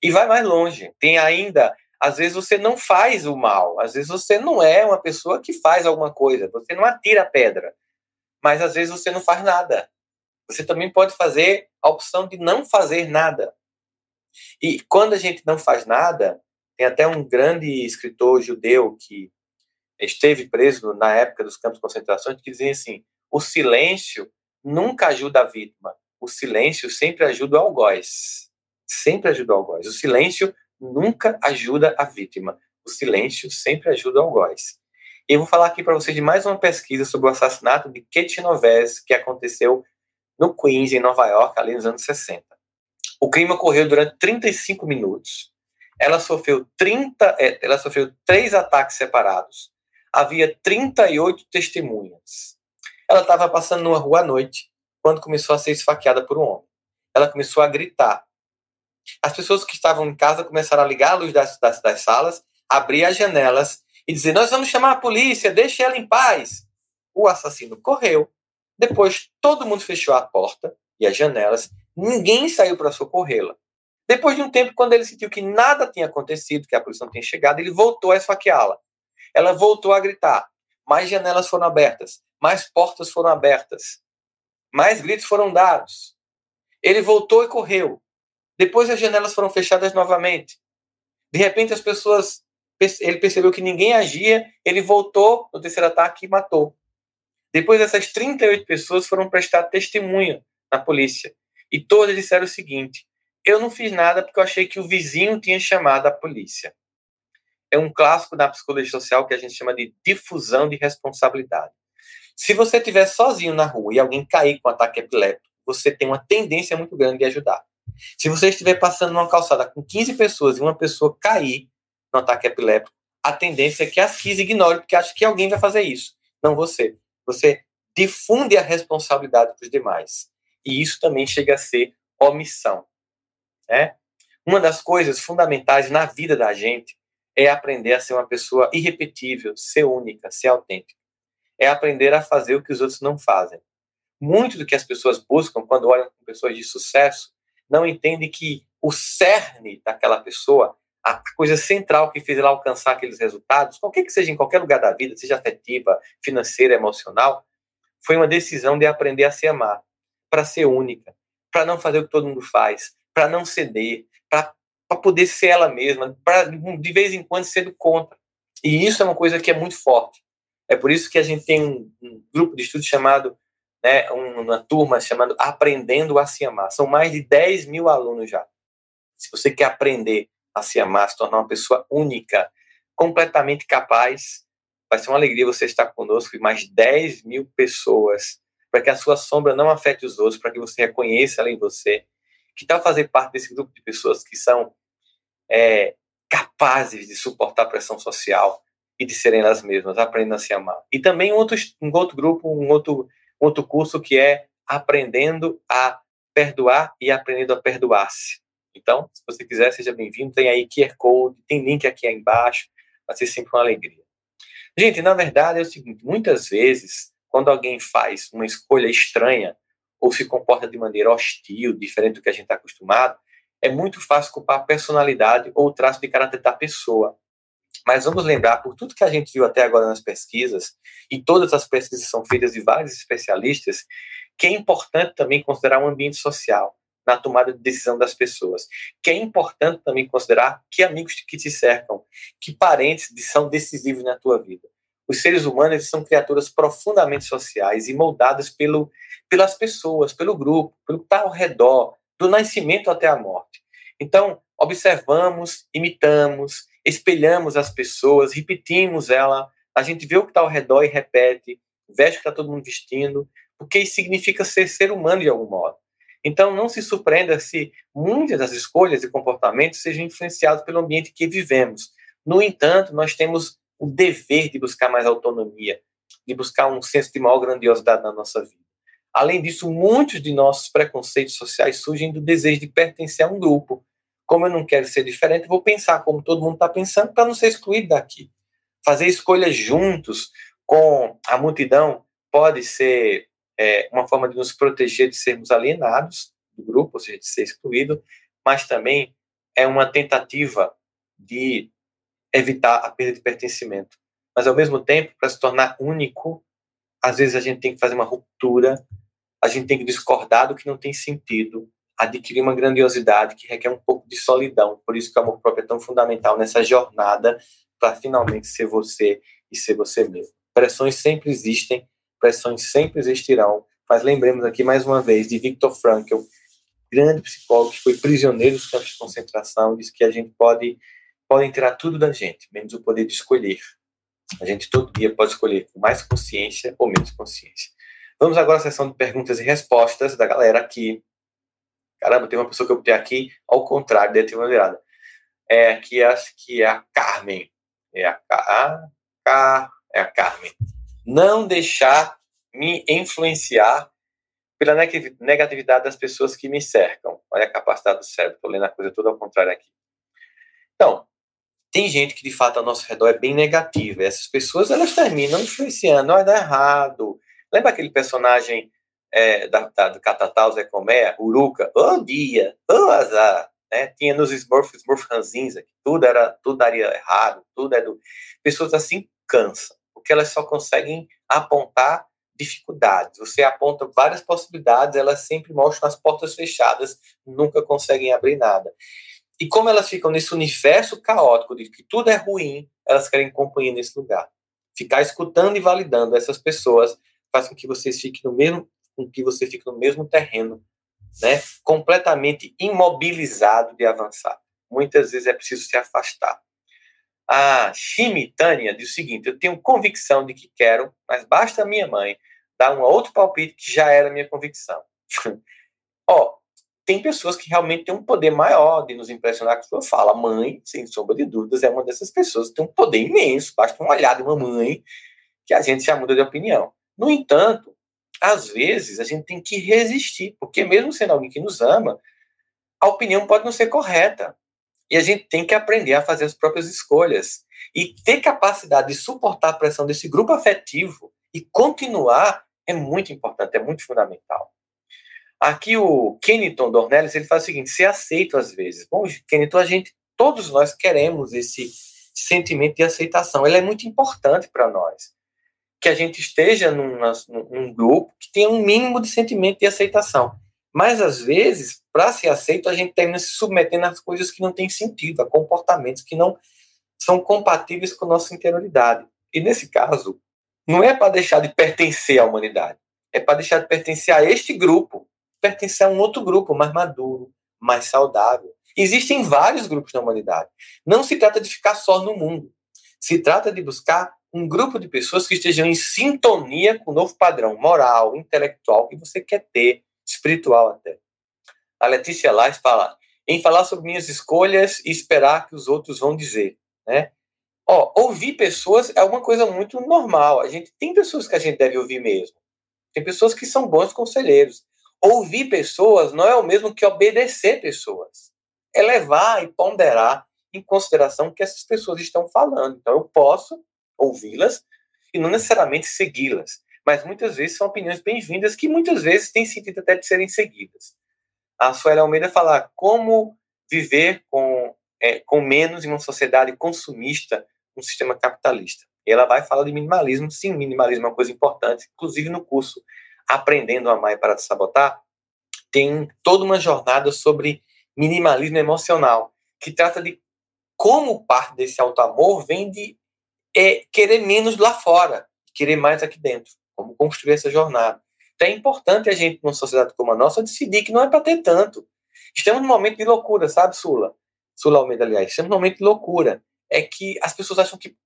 E vai mais longe. Tem ainda, às vezes você não faz o mal, às vezes você não é uma pessoa que faz alguma coisa, você não atira a pedra, mas às vezes você não faz nada. Você também pode fazer a opção de não fazer nada. E quando a gente não faz nada, tem até um grande escritor judeu que esteve preso na época dos campos de concentração, que dizia assim: o silêncio nunca ajuda a vítima, o silêncio sempre ajuda o algoz. Sempre ajuda o algoz. O silêncio nunca ajuda a vítima, o silêncio sempre ajuda o algoz. E eu vou falar aqui para vocês de mais uma pesquisa sobre o assassinato de Katie Novez, que aconteceu no Queens, em Nova York, ali nos anos 60. O crime ocorreu durante 35 minutos. Ela sofreu 30, é, ela sofreu três ataques separados havia 38 testemunhas. Ela estava passando numa rua à noite quando começou a ser esfaqueada por um homem. Ela começou a gritar. As pessoas que estavam em casa começaram a ligar a luz das, das, das salas, abrir as janelas e dizer: Nós vamos chamar a polícia, deixe ela em paz. O assassino correu. Depois, todo mundo fechou a porta e as janelas. Ninguém saiu para socorrê-la. Depois de um tempo, quando ele sentiu que nada tinha acontecido, que a polícia não tinha chegado, ele voltou a esfaqueá-la. Ela voltou a gritar. Mais janelas foram abertas, mais portas foram abertas, mais gritos foram dados. Ele voltou e correu. Depois as janelas foram fechadas novamente. De repente as pessoas, ele percebeu que ninguém agia, ele voltou no terceiro ataque e matou. Depois essas 38 pessoas foram prestar testemunha na polícia. E todas disseram o seguinte: eu não fiz nada porque eu achei que o vizinho tinha chamado a polícia. é um clássico da psicologia social que a gente chama de difusão de responsabilidade. Se você estiver sozinho na rua e alguém cair com um ataque epiléptico, você tem uma tendência muito grande de ajudar. Se você estiver passando numa calçada com 15 pessoas e uma pessoa cair no ataque epiléptico, a tendência é que as 15 ignorem, porque acha que alguém vai fazer isso, não você. Você difunde a responsabilidade para os demais. E isso também chega a ser omissão. Né? Uma das coisas fundamentais na vida da gente é aprender a ser uma pessoa irrepetível, ser única, ser autêntica. É aprender a fazer o que os outros não fazem. Muito do que as pessoas buscam quando olham para pessoas de sucesso não entendem que o cerne daquela pessoa, a coisa central que fez ela alcançar aqueles resultados, qualquer que seja em qualquer lugar da vida, seja afetiva, financeira, emocional, foi uma decisão de aprender a se amar, para ser única, para não fazer o que todo mundo faz, para não ceder, para poder ser ela mesma, para de vez em quando ser contra. E isso é uma coisa que é muito forte. É por isso que a gente tem um, um grupo de estudo chamado, né, uma turma chamada Aprendendo a Se Amar. São mais de 10 mil alunos já. Se você quer aprender a se amar, se tornar uma pessoa única, completamente capaz, vai ser uma alegria você estar conosco e mais 10 mil pessoas, para que a sua sombra não afete os outros, para que você reconheça ela em você. Que tal fazer parte desse grupo de pessoas que são é, capazes de suportar a pressão social e de serem elas mesmas, aprendendo a se amar. E também um outro, um outro grupo, um outro, um outro curso que é aprendendo a perdoar e aprendendo a perdoar-se. Então, se você quiser, seja bem-vindo. Tem aí QR Code, tem link aqui embaixo. Vai ser sempre uma alegria. Gente, na verdade é o seguinte: muitas vezes, quando alguém faz uma escolha estranha ou se comporta de maneira hostil, diferente do que a gente está acostumado, é muito fácil culpar a personalidade ou o traço de caráter da pessoa. Mas vamos lembrar, por tudo que a gente viu até agora nas pesquisas, e todas as pesquisas são feitas de vários especialistas, que é importante também considerar o um ambiente social na tomada de decisão das pessoas. Que é importante também considerar que amigos que te cercam, que parentes são decisivos na tua vida. Os seres humanos são criaturas profundamente sociais e moldadas pelo, pelas pessoas, pelo grupo, pelo que está ao redor, do nascimento até a morte. Então, observamos, imitamos, espelhamos as pessoas, repetimos ela, a gente vê o que está ao redor e repete, veste o que está todo mundo vestindo, porque isso significa ser ser humano de algum modo. Então, não se surpreenda se muitas das escolhas e comportamentos sejam influenciados pelo ambiente que vivemos. No entanto, nós temos o dever de buscar mais autonomia, de buscar um senso de maior grandiosidade na nossa vida. Além disso, muitos de nossos preconceitos sociais surgem do desejo de pertencer a um grupo. Como eu não quero ser diferente, vou pensar como todo mundo está pensando para não ser excluído daqui. Fazer escolhas juntos com a multidão pode ser é, uma forma de nos proteger de sermos alienados do grupo, ou seja, de ser excluído, mas também é uma tentativa de evitar a perda de pertencimento. Mas, ao mesmo tempo, para se tornar único, às vezes a gente tem que fazer uma ruptura a gente tem que discordar do que não tem sentido, adquirir uma grandiosidade que requer um pouco de solidão. Por isso que o amor próprio é tão fundamental nessa jornada para finalmente ser você e ser você mesmo. Pressões sempre existem, pressões sempre existirão, mas lembremos aqui mais uma vez de Viktor Frankl, grande psicólogo que foi prisioneiro dos campos de concentração, diz que a gente pode podem tirar tudo da gente, menos o poder de escolher. A gente todo dia pode escolher com mais consciência ou menos consciência. Vamos agora à sessão de perguntas e respostas da galera aqui. Caramba, tem uma pessoa que eu botei aqui, ao contrário, deve ter uma virada. É, aqui acho que é a Carmen. É a, a, a, é a Carmen. Não deixar me influenciar pela negatividade das pessoas que me cercam. Olha a capacidade do cérebro, estou lendo a coisa toda ao contrário aqui. Então, tem gente que de fato ao nosso redor é bem negativa. Essas pessoas elas terminam influenciando, vai dar errado, Lembra aquele personagem é, da, da, do Catatal, Zé Comé, Uruca? Ô oh, dia, oh, azar. Né? Tinha nos Smurfs, Smurf que tudo, era, tudo daria errado, tudo é do... Pessoas assim cansam, porque elas só conseguem apontar dificuldades. Você aponta várias possibilidades, elas sempre mostram as portas fechadas, nunca conseguem abrir nada. E como elas ficam nesse universo caótico de que tudo é ruim, elas querem companhia nesse lugar. Ficar escutando e validando essas pessoas faz com que você fique no mesmo, com que você fique no mesmo terreno, né? Completamente imobilizado de avançar. Muitas vezes é preciso se afastar. A Chimitânia diz o seguinte: eu tenho convicção de que quero, mas basta a minha mãe dar um outro palpite que já era minha convicção. Ó, tem pessoas que realmente têm um poder maior de nos impressionar com sua fala. Mãe, sem sombra de dúvidas, é uma dessas pessoas que tem um poder imenso. Basta uma olhada de uma mãe que a gente já muda de opinião. No entanto, às vezes a gente tem que resistir, porque mesmo sendo alguém que nos ama, a opinião pode não ser correta. E a gente tem que aprender a fazer as próprias escolhas. E ter capacidade de suportar a pressão desse grupo afetivo e continuar é muito importante, é muito fundamental. Aqui o Kennington Dornelles, ele faz o seguinte, se aceito às vezes. Bom, Kennington, a gente, todos nós queremos esse sentimento de aceitação. Ele é muito importante para nós. Que a gente esteja num grupo que tenha um mínimo de sentimento de aceitação. Mas, às vezes, para ser aceito, a gente termina se submetendo a coisas que não têm sentido, a comportamentos que não são compatíveis com a nossa interioridade. E, nesse caso, não é para deixar de pertencer à humanidade, é para deixar de pertencer a este grupo, pertencer a um outro grupo mais maduro, mais saudável. Existem vários grupos na humanidade. Não se trata de ficar só no mundo. Se trata de buscar um grupo de pessoas que estejam em sintonia com o novo padrão moral, intelectual que você quer ter, espiritual até. A Letícia Lais fala em falar sobre minhas escolhas e esperar que os outros vão dizer, né? Ó, ouvir pessoas é uma coisa muito normal. A gente tem pessoas que a gente deve ouvir mesmo. Tem pessoas que são bons conselheiros. Ouvir pessoas não é o mesmo que obedecer pessoas. É levar e ponderar em consideração o que essas pessoas estão falando. Então eu posso ouvi-las e não necessariamente segui-las. Mas muitas vezes são opiniões bem-vindas que muitas vezes têm sentido até de serem seguidas. A Suela Almeida fala como viver com, é, com menos em uma sociedade consumista um sistema capitalista. E ela vai falar de minimalismo. Sim, minimalismo é uma coisa importante. Inclusive no curso Aprendendo a Amar e Para Sabotar, tem toda uma jornada sobre minimalismo emocional, que trata de como parte desse auto-amor vem de é, querer menos lá fora, querer mais aqui dentro. Como construir essa jornada. Então é importante a gente, numa sociedade como a nossa, decidir que não é para ter tanto. Estamos num momento de loucura, sabe, Sula? Sula Almeida, aliás. Estamos num momento de loucura é que as pessoas acham que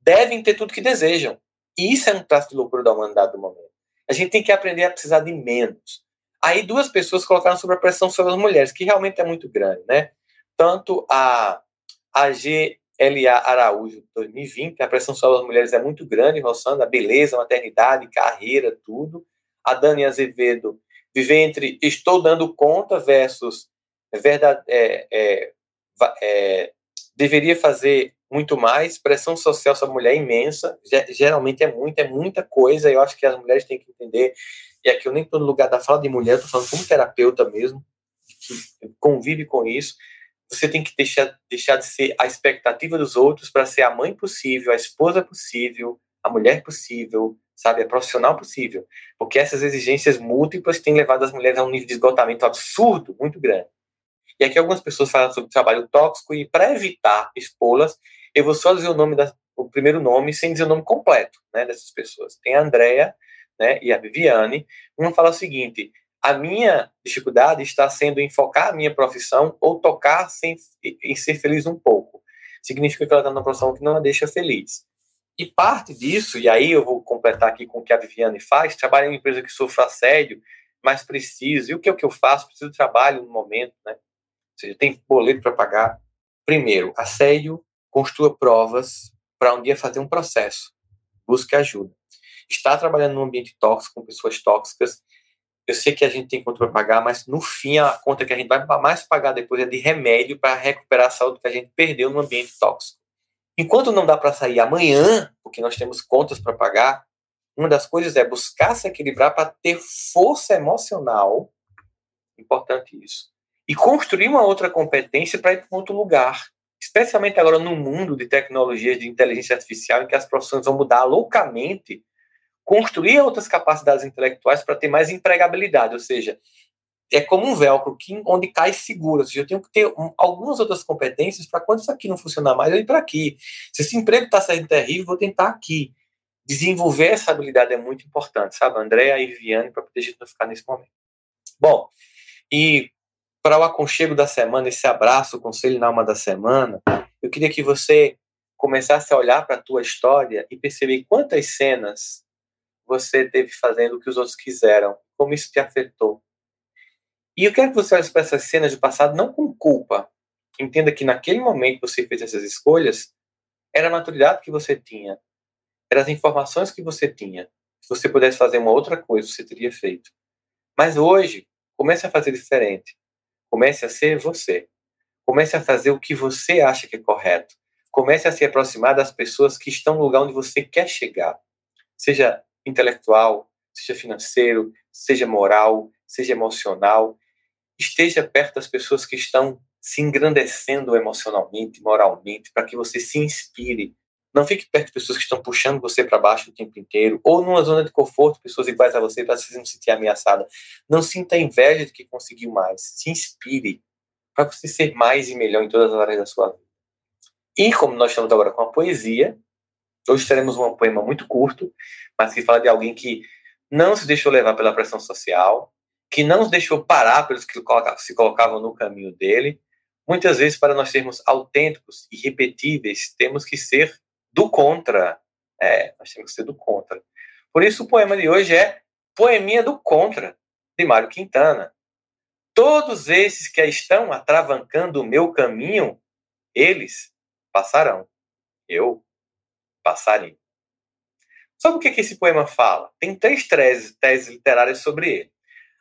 devem ter tudo que desejam. E isso é um traço de loucura da humanidade do momento. A gente tem que aprender a precisar de menos. Aí duas pessoas colocaram sobre a pressão sobre as mulheres, que realmente é muito grande, né? Tanto a, a GLA Araújo 2020, a pressão sobre as mulheres é muito grande, roçando a beleza, maternidade, carreira, tudo. A Dani Azevedo vive entre estou dando conta versus verdade, é, é, é, deveria fazer muito mais. Pressão social sobre a mulher é imensa, geralmente é muita, é muita coisa. Eu acho que as mulheres têm que entender. E aqui eu nem estou no lugar da fala de mulher, estou falando como terapeuta mesmo, que convive com isso. Você tem que deixar, deixar de ser a expectativa dos outros para ser a mãe possível, a esposa possível, a mulher possível, sabe, a profissional possível. Porque essas exigências múltiplas têm levado as mulheres a um nível de esgotamento absurdo, muito grande. E aqui algumas pessoas falam sobre trabalho tóxico e para evitar expô-las, eu vou só dizer o nome da, o primeiro nome sem dizer o nome completo, né, dessas pessoas. Tem a Andrea, né, e a Viviane. Uma fala o seguinte: a minha dificuldade está sendo em focar a minha profissão ou tocar sem, em ser feliz um pouco. Significa que ela está numa profissão que não a deixa feliz. E parte disso, e aí eu vou completar aqui com o que a Viviane faz, trabalha em uma empresa que sofre assédio, mas preciso. E o que é o que eu faço? Preciso de trabalho no momento, né? seja, tem boleto para pagar. Primeiro, assédio, construa provas para um dia fazer um processo. Busque ajuda. Está trabalhando num ambiente tóxico, com pessoas tóxicas, eu sei que a gente tem conta para pagar, mas no fim a conta que a gente vai mais pagar depois é de remédio para recuperar a saúde que a gente perdeu no ambiente tóxico. Enquanto não dá para sair amanhã, porque nós temos contas para pagar, uma das coisas é buscar se equilibrar para ter força emocional. Importante isso e construir uma outra competência para ir para outro lugar. Especialmente agora no mundo de tecnologias de inteligência artificial, em que as profissões vão mudar loucamente, construir outras capacidades intelectuais para ter mais empregabilidade, ou seja, é como um velcro que, onde cai seguro. Ou seja, eu tenho que ter um, algumas outras competências para quando isso aqui não funcionar mais, eu ir para aqui. Se esse emprego está saindo terrível, vou tentar aqui. Desenvolver essa habilidade é muito importante, sabe? André e Viviane, para poder a gente não ficar nesse momento. Bom, e para o aconchego da semana, esse abraço, o conselho na alma da semana, eu queria que você começasse a olhar para a tua história e perceber quantas cenas você teve fazendo o que os outros quiseram, como isso te afetou. E eu quero que você olhe para essas cenas do passado não com culpa. Entenda que naquele momento que você fez essas escolhas, era a maturidade que você tinha, eram as informações que você tinha. Se você pudesse fazer uma outra coisa, você teria feito. Mas hoje, comece a fazer diferente. Comece a ser você. Comece a fazer o que você acha que é correto. Comece a se aproximar das pessoas que estão no lugar onde você quer chegar. Seja intelectual, seja financeiro, seja moral, seja emocional. Esteja perto das pessoas que estão se engrandecendo emocionalmente, moralmente, para que você se inspire. Não fique perto de pessoas que estão puxando você para baixo o tempo inteiro, ou numa zona de conforto, pessoas iguais a você, para você não se sentir ameaçada. Não sinta inveja de que conseguiu mais. Se inspire para você ser mais e melhor em todas as áreas da sua vida. E como nós estamos agora com a poesia, hoje teremos um poema muito curto, mas que fala de alguém que não se deixou levar pela pressão social, que não se deixou parar pelos que se colocavam no caminho dele. Muitas vezes, para nós sermos autênticos e repetíveis, temos que ser do contra. É, nós temos que ser do contra. Por isso, o poema de hoje é Poeminha do Contra, de Mário Quintana. Todos esses que estão atravancando o meu caminho, eles passarão. Eu passarei. Sabe o que, que esse poema fala? Tem três teses, teses literárias sobre ele.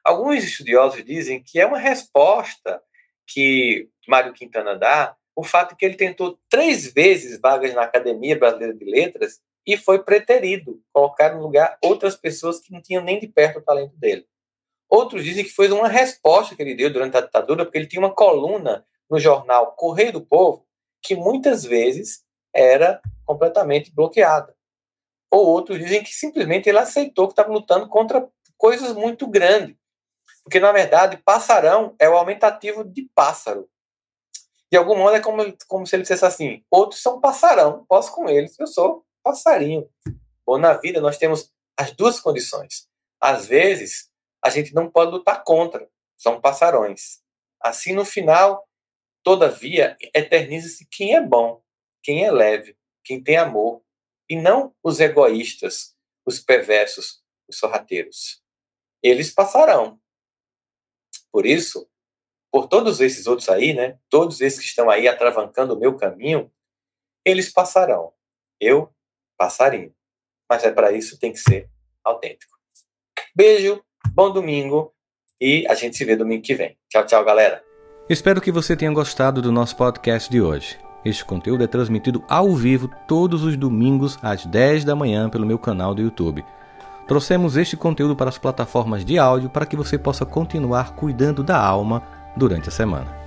Alguns estudiosos dizem que é uma resposta que Mário Quintana dá o fato que ele tentou três vezes vagas na Academia Brasileira de Letras e foi preterido, colocar no lugar outras pessoas que não tinham nem de perto o talento dele. Outros dizem que foi uma resposta que ele deu durante a ditadura, porque ele tinha uma coluna no jornal Correio do Povo que muitas vezes era completamente bloqueada. Ou outros dizem que simplesmente ele aceitou que estava lutando contra coisas muito grandes. Porque, na verdade, passarão é o aumentativo de pássaro. De algum modo, é como, como se ele dissesse assim: outros são passarão, posso com eles, eu sou passarinho. Bom, na vida nós temos as duas condições. Às vezes, a gente não pode lutar contra, são passarões. Assim, no final, todavia, eterniza-se quem é bom, quem é leve, quem tem amor, e não os egoístas, os perversos, os sorrateiros. Eles passarão. Por isso, por todos esses outros aí, né? Todos esses que estão aí atravancando o meu caminho, eles passarão. Eu passarinho. Mas é para isso tem que ser autêntico. Beijo, bom domingo e a gente se vê domingo que vem. Tchau, tchau, galera. Espero que você tenha gostado do nosso podcast de hoje. Este conteúdo é transmitido ao vivo todos os domingos às 10 da manhã pelo meu canal do YouTube. Trouxemos este conteúdo para as plataformas de áudio para que você possa continuar cuidando da alma durante a semana.